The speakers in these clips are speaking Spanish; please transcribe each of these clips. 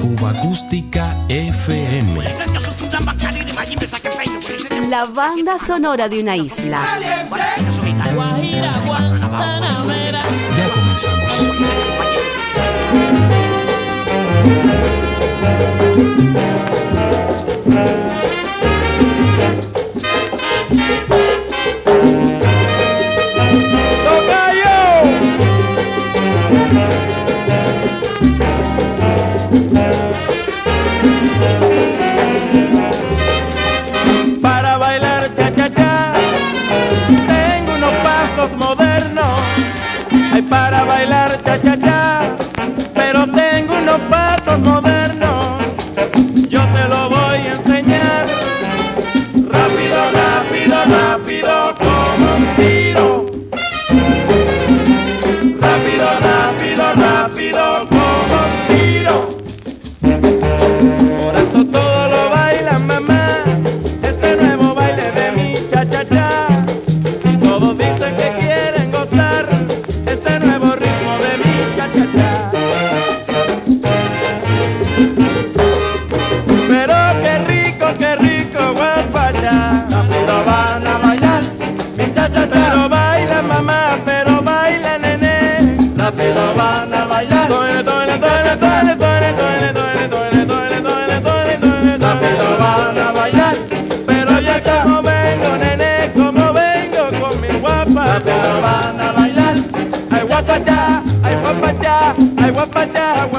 Cuba Acústica FM. La banda sonora de una isla. Ya comenzamos. but that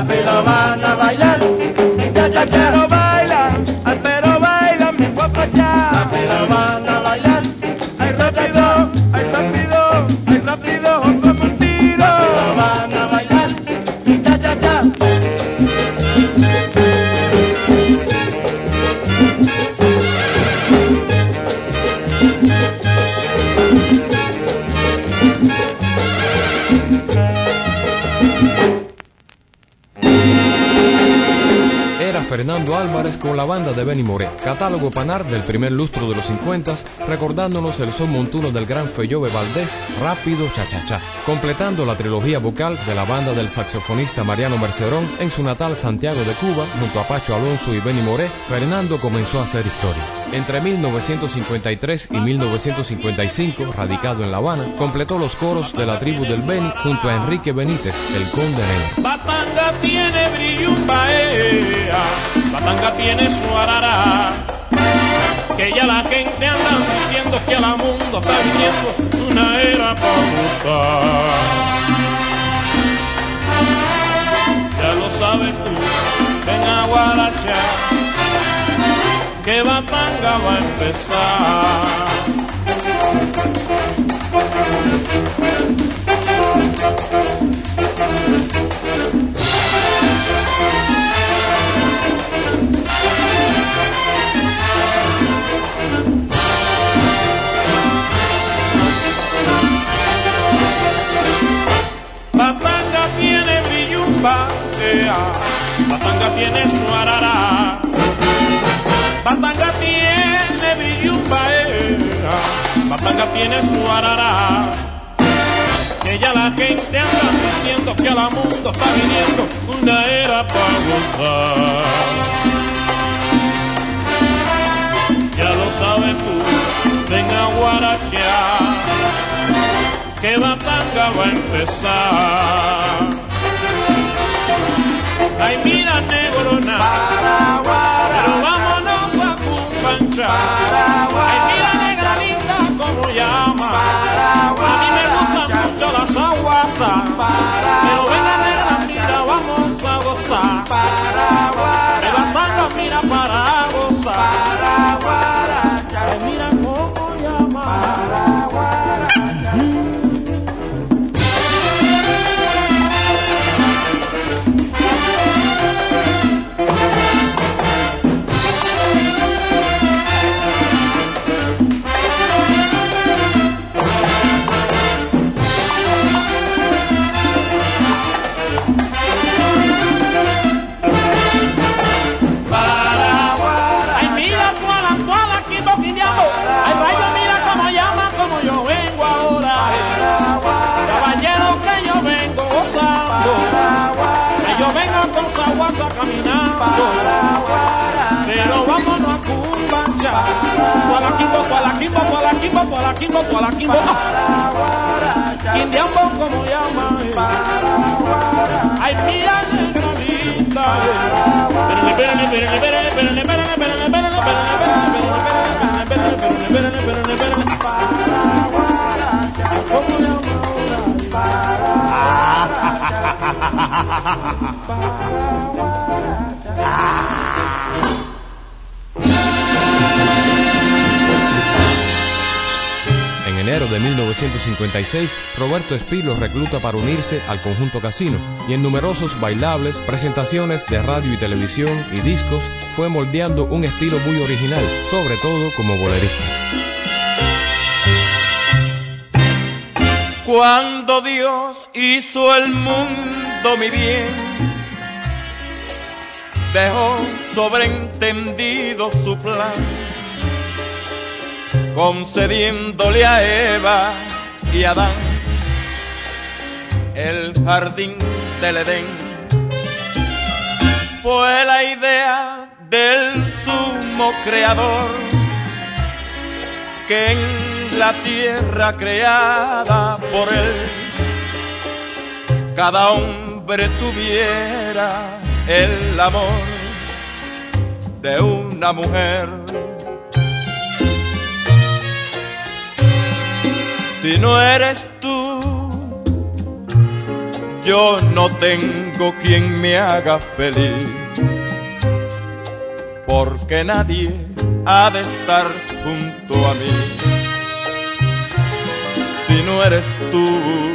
Happy Love. Con la banda de Benny Moré, catálogo panar del primer lustro de los 50, recordándonos el son montuno del gran Feyove Valdés, Rápido Cha Cha Cha, completando la trilogía vocal de la banda del saxofonista Mariano Mercerón en su natal Santiago de Cuba, junto a Pacho Alonso y Benny Moré, Fernando comenzó a hacer historia. Entre 1953 y 1955, radicado en La Habana, completó los coros de la tribu del Beni junto a Enrique Benítez, el conde negro. Batanga tiene su arara. Que ya la gente anda diciendo que a la mundo está viniendo una era para Ya lo sabes tú, ven a Guaracha, que Batanga va a empezar. Batanga tiene su arara. Batanga tiene brillumba, ea. Batanga tiene su arara. Ya la gente anda diciendo que a la mundo está viniendo una era para gozar. Ya lo sabes tú, ven a guarachear que Batanga va a empezar. Ay, mira, negrona, pero vámonos a cumpanchar. Ay, mira, negra linda, como llama. A mí me gustan mucho las aguasas, pero Pero vámonos a Cumbaya. Gualaquimbo, gualaquimbo, gualaquimbo, gualaquimbo, gualaquimbo. Indiambo como llama. Ay, negrita. Espérale, espérale, espérale, espérale, espérale, espérale, espérale, espérale, espérale, espérale, espérale, espérale, ¿Cómo En enero de 1956, Roberto Espí recluta para unirse al conjunto Casino y en numerosos bailables, presentaciones de radio y televisión y discos fue moldeando un estilo muy original, sobre todo como bolerista. Cuando Dios hizo el mundo, mi bien, dejó sobreentendido su plan, concediéndole a Eva y Adán el jardín del Edén. Fue la idea del sumo creador que en la tierra creada por él, cada hombre tuviera el amor de una mujer. Si no eres tú, yo no tengo quien me haga feliz, porque nadie ha de estar junto a mí si no eres tú.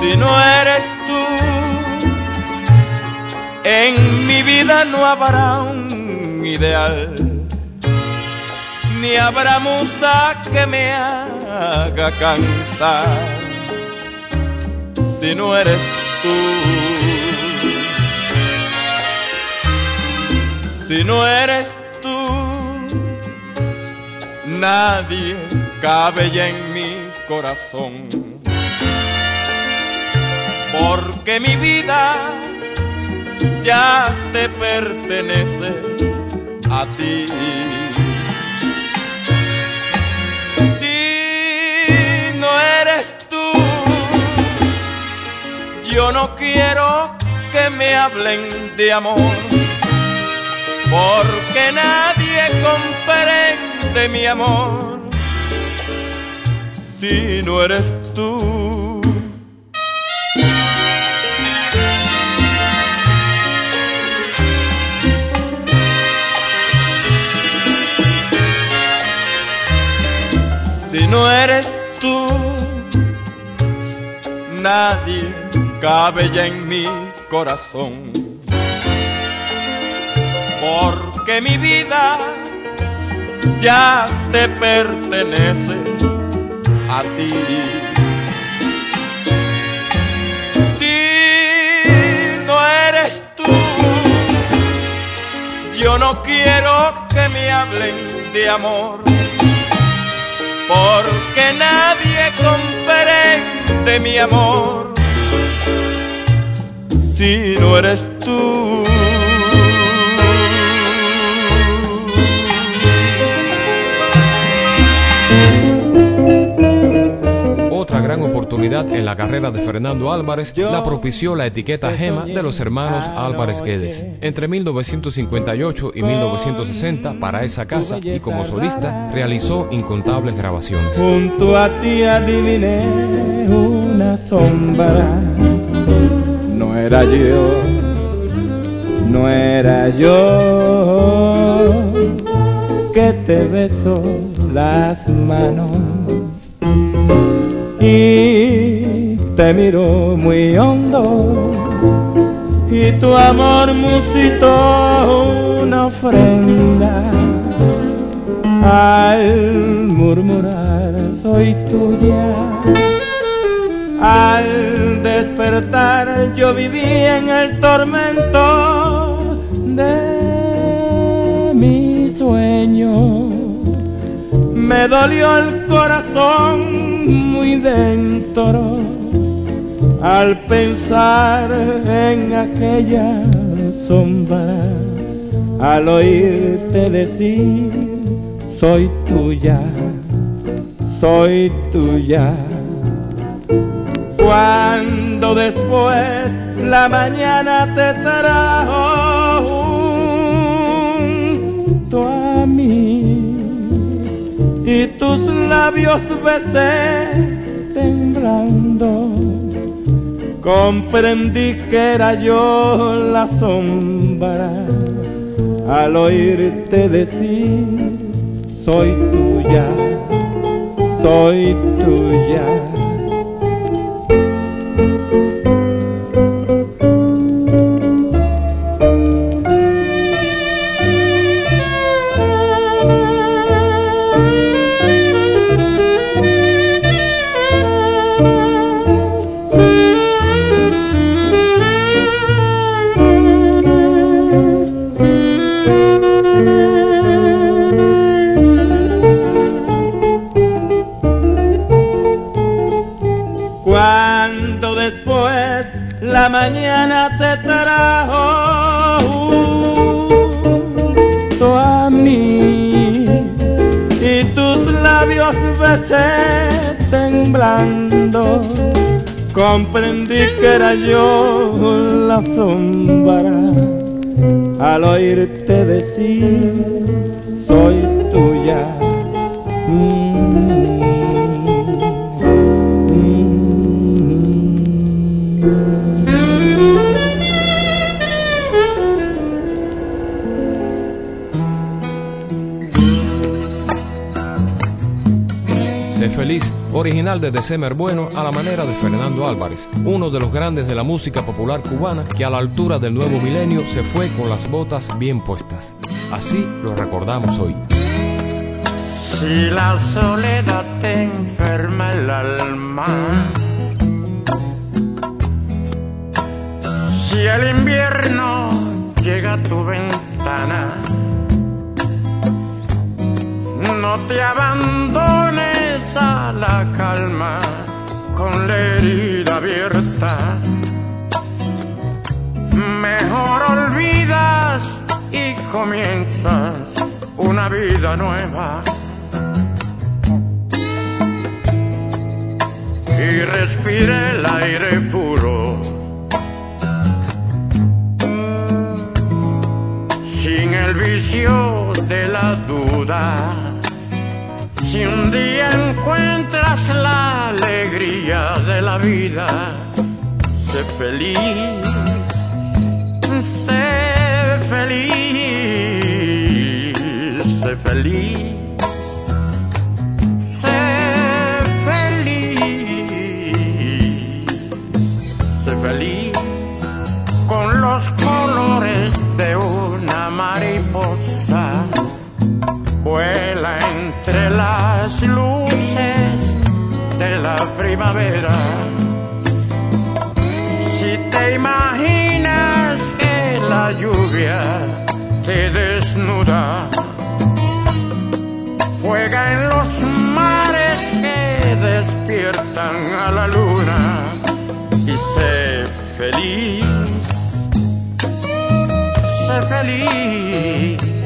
Si no eres tú, en mi vida no habrá un ideal, ni habrá musa que me haga cantar. Si no eres tú. Si no eres nadie cabe ya en mi corazón. Porque mi vida ya te pertenece a ti. Si no eres tú, yo no quiero que me hablen de amor. Porque nadie comprende de mi amor si no eres tú? Si no eres tú, nadie cabe ya en mi corazón. Porque mi vida ya te pertenece a ti. Si no eres tú, yo no quiero que me hablen de amor, porque nadie comprende mi amor. Si no eres tú. Gran oportunidad en la carrera de Fernando Álvarez la propició la etiqueta Gema de los hermanos Álvarez Guedes. Entre 1958 y 1960, para esa casa y como solista, realizó incontables grabaciones. Junto a ti adiviné una sombra, no era yo, no era yo que te beso las manos y te miro muy hondo. Y tu amor musitó una ofrenda. Al murmurar soy tuya. Al despertar yo viví en el tormento de mi sueño. Me dolió el corazón dentro al pensar en aquella sombra, al oírte decir, soy tuya, soy tuya. Cuando después la mañana te trajo tus labios besé temblando comprendí que era yo la sombra al oírte decir, soy tuya, soy tuya. Comprendí que era yo la sombra al oírte decir soy tuya. Mm. Feliz, original de December Bueno a la manera de Fernando Álvarez, uno de los grandes de la música popular cubana que a la altura del nuevo milenio se fue con las botas bien puestas. Así lo recordamos hoy. Si la soledad te enferma el alma, si el invierno llega a tu ventana, no te abandones la calma con la herida abierta. Mejor olvidas y comienzas una vida nueva. Y respira el aire puro. Sin el vicio de la duda si un día encuentras la alegría de la vida, sé feliz, sé feliz, sé feliz. Feliz, con los colores de una mariposa vuela entre las luces la primavera. Si te imaginas que la lluvia te desnuda, juega en los mares que despiertan a la luna y sé feliz, sé feliz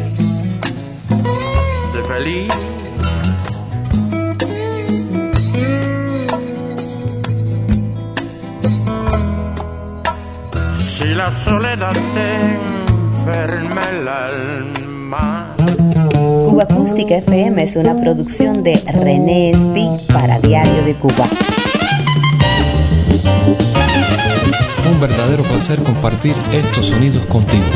feliz. La soledad te enferma el alma. Cuba Acústica FM es una producción de René Speak para Diario de Cuba. Un verdadero placer compartir estos sonidos contigo.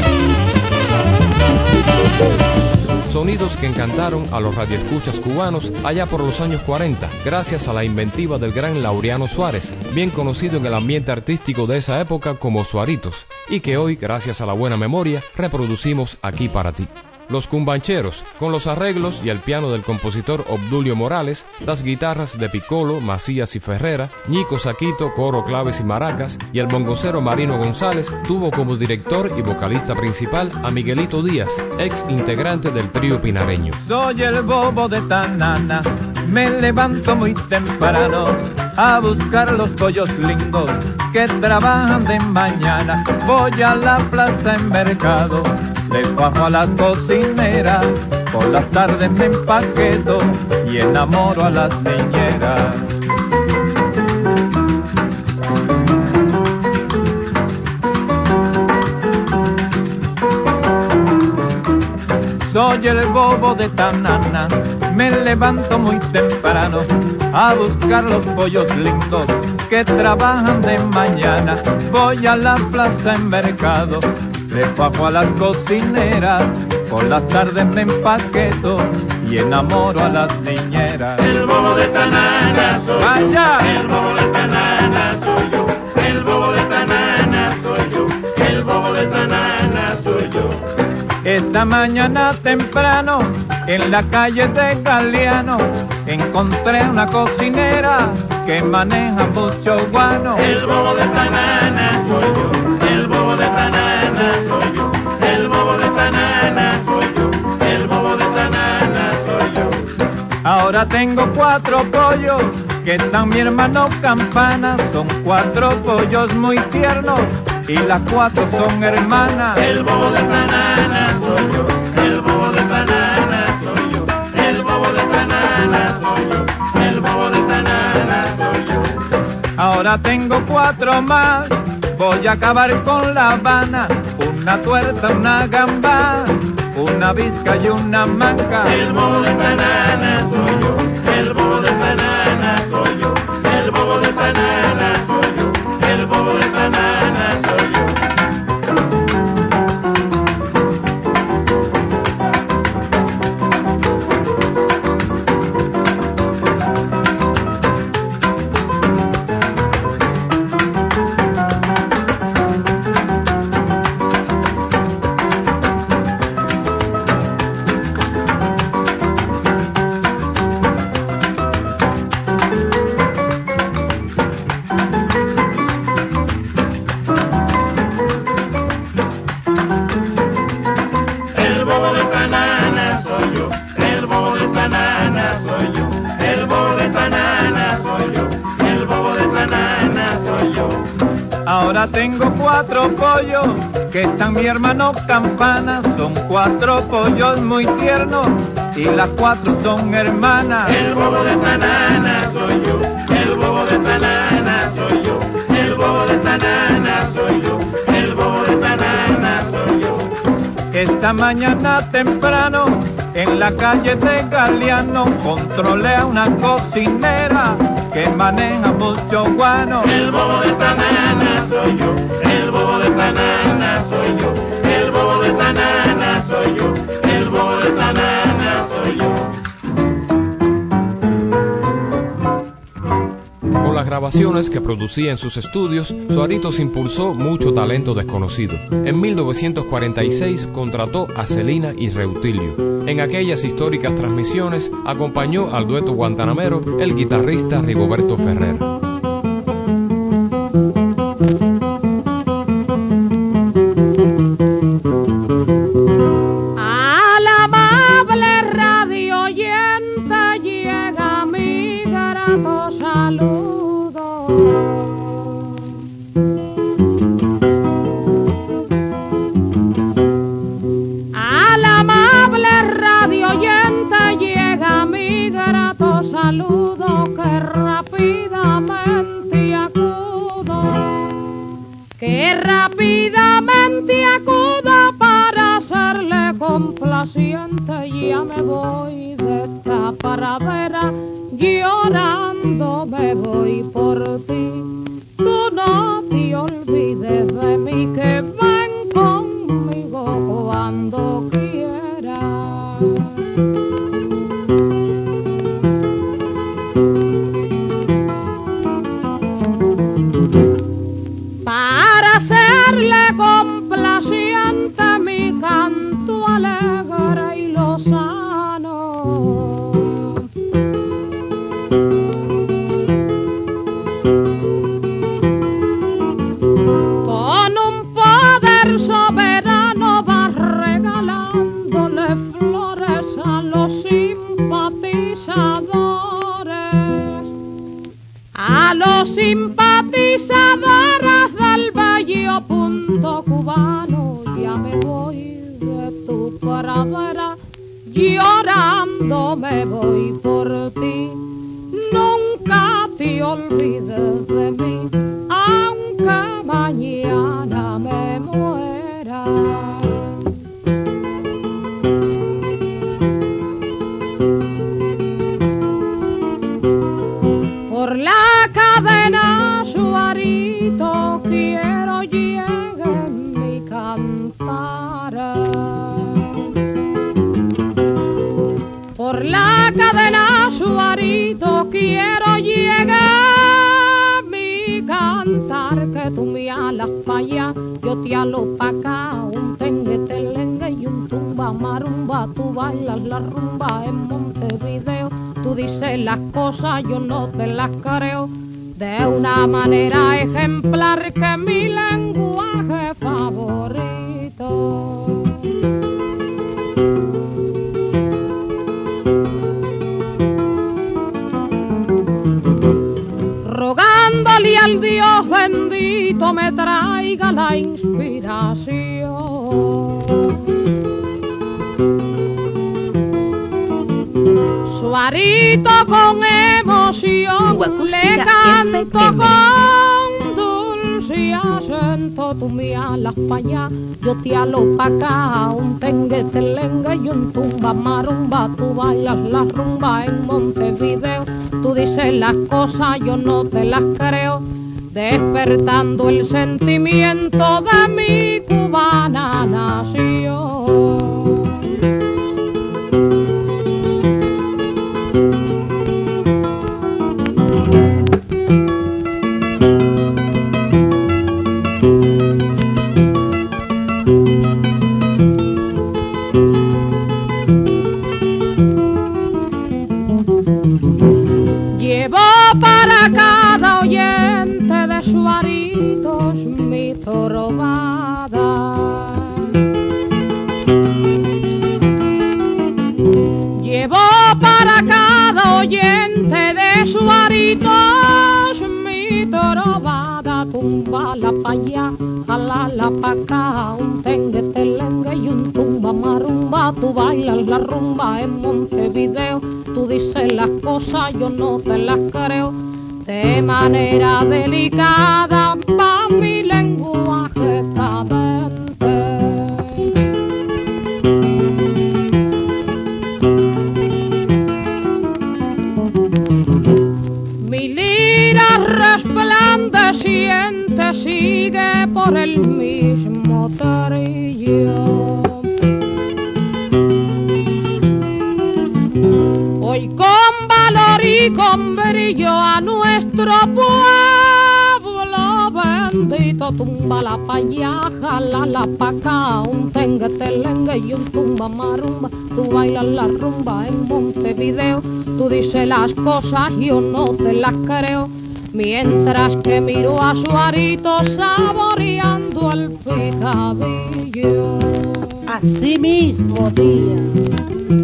Sonidos que encantaron a los radioescuchas cubanos allá por los años 40, gracias a la inventiva del gran Laureano Suárez, bien conocido en el ambiente artístico de esa época como Suaritos, y que hoy, gracias a la buena memoria, reproducimos aquí para ti. Los cumbancheros, con los arreglos y el piano del compositor Obdulio Morales, las guitarras de Piccolo, Macías y Ferrera, Nico Saquito, coro, claves y maracas, y el bongocero Marino González, tuvo como director y vocalista principal a Miguelito Díaz, ex integrante del trío pinareño. Soy el bobo de Tanana me levanto muy temprano a buscar los pollos lindos que trabajan de mañana. Voy a la plaza en mercado, le bajo a la cocinera, por las tardes me empaqueto y enamoro a las niñeras. Soy el bobo de Tanana, me levanto muy temprano a buscar los pollos lindos que trabajan de mañana. Voy a la plaza en mercado, le bajo a las cocineras, por las tardes me empaqueto y enamoro a las niñeras. El bobo de Tanana soy ¡Vaya! yo, el bobo de Tanana soy yo, el bobo de Tanana soy yo, el bobo de Tanana soy yo. Esta mañana temprano, en la calle de Galeano, encontré una cocinera que maneja mucho guano. El bobo de Tanana soy yo, el bobo de Tanana soy yo, el bobo de Tanana soy yo, el bobo de Tanana soy yo. Ahora tengo cuatro pollos que están mi hermano Campana. Son cuatro pollos muy tiernos y las cuatro son hermanas. El bobo de Tanana soy yo, el bobo de Tanana soy yo, el bobo de Tanana soy yo, el bobo de Tanana soy yo. Ahora tengo cuatro más. Voy a acabar con la Habana. Una tuerta, una gamba, una visca y una manca. El bobo de Tanana soy yo, el bobo de Tanana soy yo, el bobo de Tanana cuatro pollos que están mi hermano Campana. Son cuatro pollos muy tiernos y las cuatro son hermanas. El bobo de Tanana soy yo, el bobo de Tanana soy yo, el bobo de Tanana soy yo, el bobo de Tanana soy yo. Esta mañana temprano en la calle de Galeano controlé a una cocinera que maneja mucho guano. El bobo de Tanana soy yo, bobo de Tanana soy yo, el bobo de Tanana soy yo, el bobo de Tanana soy yo. Con las grabaciones que producía en sus estudios, Suaritos impulsó mucho talento desconocido. En 1946 contrató a Celina y Reutilio. En aquellas históricas transmisiones acompañó al dueto guantanamero el guitarrista Rigoberto Ferrer. Me voy muera. Por la rumba en Montevideo, tú dices las cosas, yo no te las creo, de una manera ejemplar que mi lenguaje favorito. rogándole al Dios bendito me traiga la Suarito con emoción le canto FM. con dulce acento, tú me alas pa' allá, yo te alo pa' acá, un tengue, telengue y un tumba marumba, tú bailas la rumba en Montevideo, tú dices las cosas, yo no te las creo, despertando el sentimiento de mi cubana nación. Torobada. Tumba la pa' allá, jala la pa' acá, un tengue, telengue y un tumba marumba. Tú bailas la rumba en Montevideo, tú dices las cosas, yo no te las creo. De manera delicada, pa' mi lenguaje cadente. Sigue por el mismo tarillo. Hoy con valor y con brillo a nuestro pueblo bendito tumba la payaja, la la paca, un tengue, telengue y un tumba marumba. Tú bailas la rumba en Montevideo, tú dices las cosas, yo no te las creo. Mientras que miro a Suarito saboreando el picadillo. Así mismo, tía.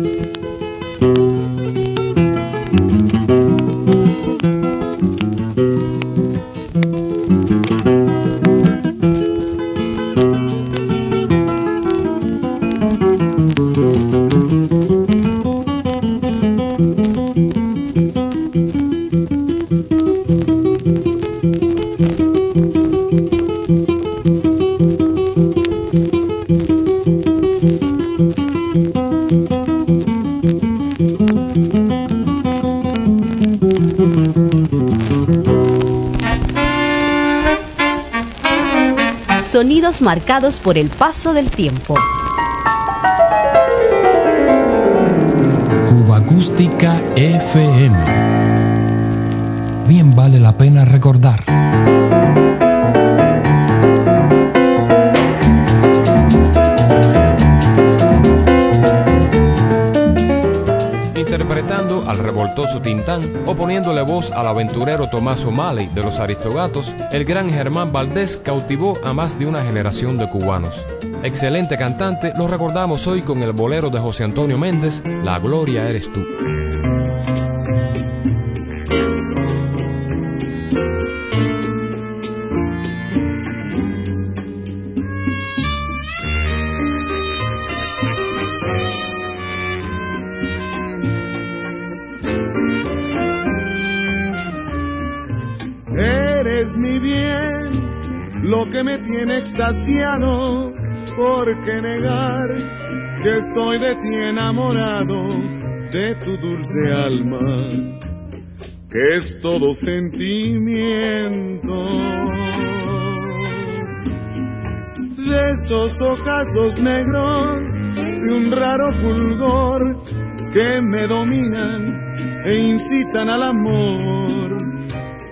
Marcados por el paso del tiempo. Cuba Acústica FM. Bien vale la pena recordar. Revoltoso Tintán o poniéndole voz al aventurero Tomás O'Malley de los Aristogatos, el gran Germán Valdés cautivó a más de una generación de cubanos. Excelente cantante, lo recordamos hoy con el bolero de José Antonio Méndez, La Gloria eres tú. Extasiado. ¿Por qué negar que estoy de ti enamorado, de tu dulce alma, que es todo sentimiento? De esos ojazos negros, de un raro fulgor que me dominan e incitan al amor.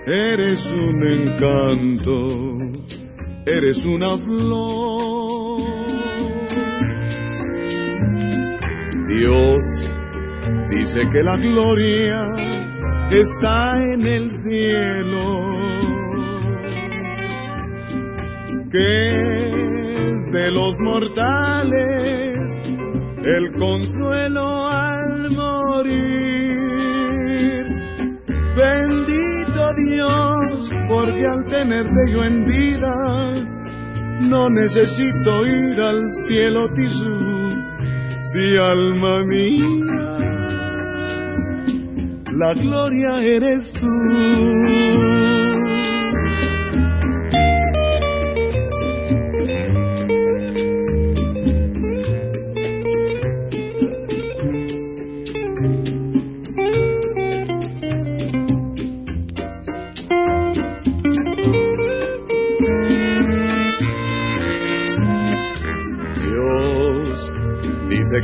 Eres un encanto, eres una flor. Dios dice que la gloria está en el cielo, que es de los mortales el consuelo al morir. Bendito Dios, porque al tenerte yo en vida, no necesito ir al cielo tisú, si alma mía, la gloria eres tú.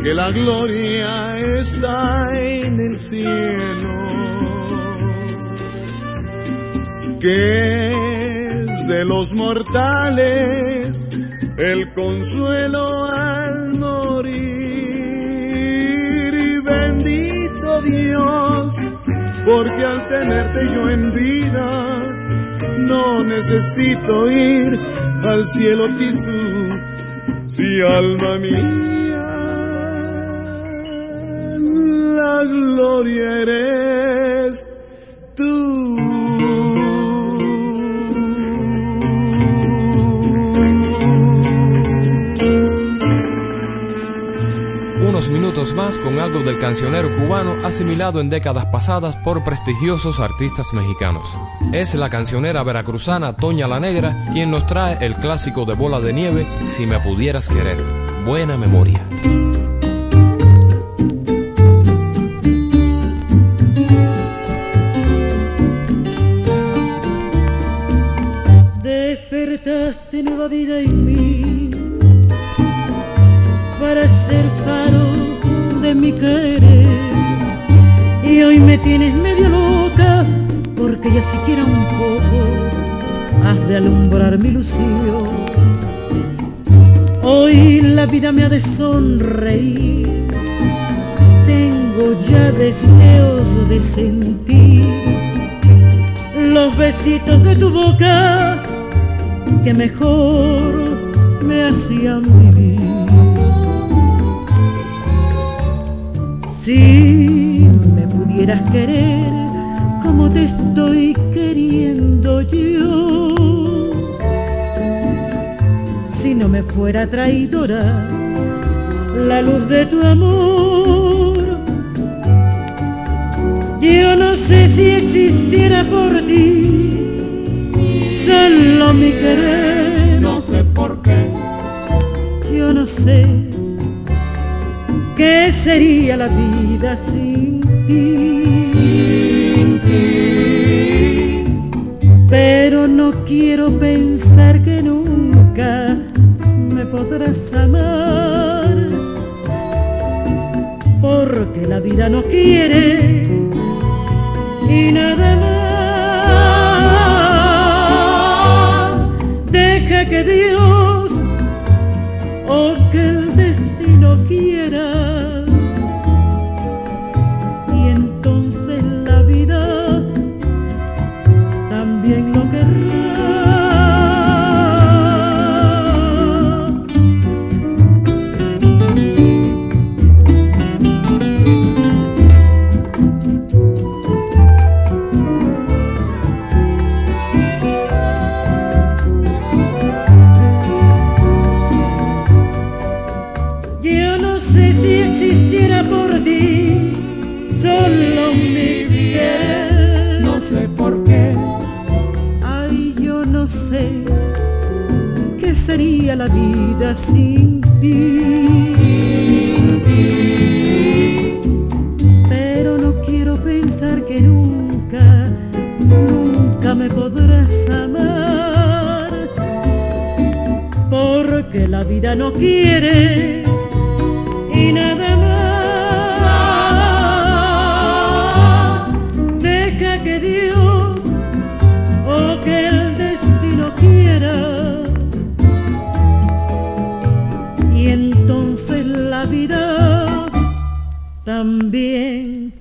Que la gloria está en el cielo, que es de los mortales el consuelo al morir. Y bendito Dios, porque al tenerte yo en vida, no necesito ir al cielo Kisú, si alma mía gloria eres tú. Unos minutos más con algo del cancionero cubano asimilado en décadas pasadas por prestigiosos artistas mexicanos. Es la cancionera veracruzana Toña la Negra quien nos trae el clásico de bola de nieve Si me pudieras querer. Buena memoria. Despertaste nueva vida en mí para ser faro de mi querer. Y hoy me tienes medio loca porque ya siquiera un poco has de alumbrar mi ilusión. Hoy la vida me ha de sonreír, tengo ya deseos de sentir los besitos de tu boca que mejor me hacían vivir. Si me pudieras querer como te estoy queriendo yo, si no me fuera traidora la luz de tu amor, yo no sé si existiera por ti solo mi querer. No sé por qué. Yo no sé qué sería la vida sin ti. Sin ti. Pero no quiero pensar que nunca me podrás amar. Porque la vida no quiere y nada más. Que Dios o que No sé por qué, ay yo no sé, qué sería la vida sin ti. Sin ti. Pero no quiero pensar que nunca, nunca me podrás amar. Porque la vida no quiere y nada también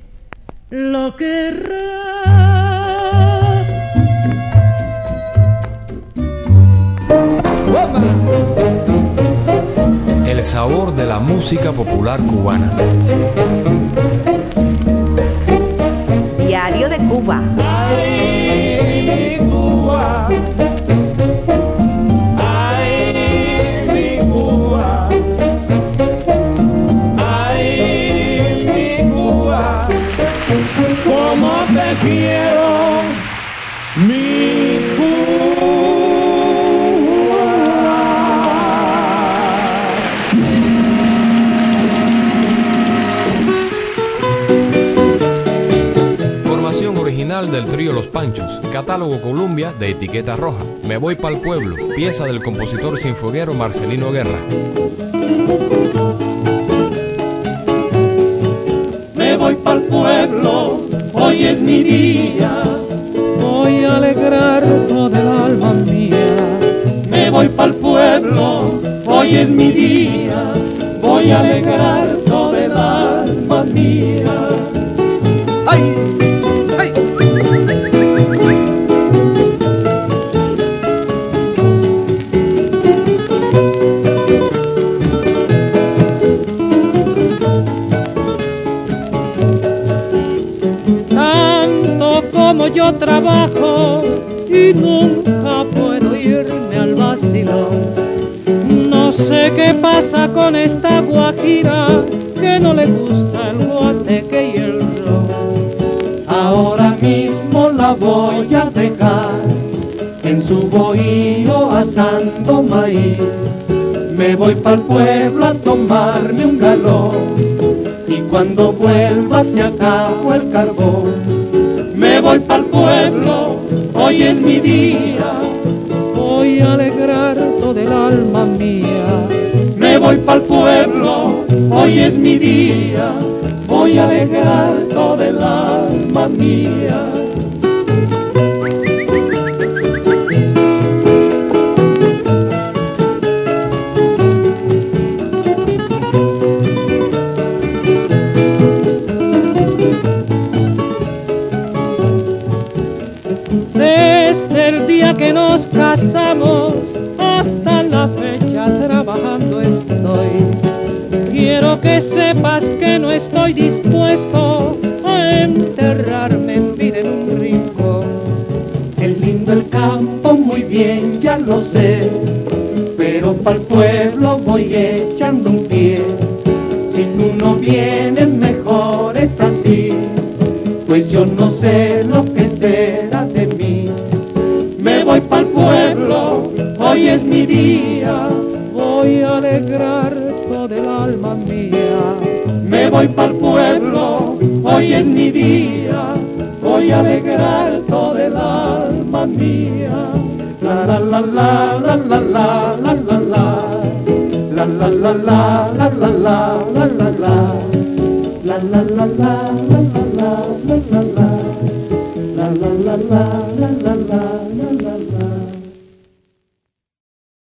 lo querrá. El sabor de la música popular cubana. Diario de Cuba. Ay, mi Cuba. Catálogo Columbia de etiqueta roja. Me voy pa'l pueblo, pieza del compositor sinfoguero Marcelino Guerra. Me voy pa'l pueblo, hoy es mi día. Voy a alegrar todo el alma mía. Me voy pa'l pueblo, hoy es mi día. Voy a alegrar yo trabajo y nunca puedo irme al vacilón. No sé qué pasa con esta guajira que no le gusta el guateque y el ron. Ahora mismo la voy a dejar en su bohío asando maíz. Me voy pa'l pueblo a tomarme un galón y cuando vuelva se acabó el carbón. Voy pa'l pueblo, hoy es mi día. Voy a alegrar todo el alma mía. Me voy pa'l pueblo, hoy es mi día. Voy a alegrar todo el alma mía. Desde el día que nos casamos hasta la fecha trabajando estoy. Quiero que sepas que no estoy dispuesto a enterrarme en vida en un rincón. Es lindo el campo, muy bien, ya lo sé. Pero pa'l pueblo voy echando un pie. Si tú no vienes, mejor es así. Pues yo no sé es mi día. Voy a alegrar todo el alma mía. Me voy pa'l pueblo, hoy es mi día. Voy a alegrar todo el alma mía. La la la la. La la la la la la la la la la. La la la la la la la la la la. La la la la la la la la la la.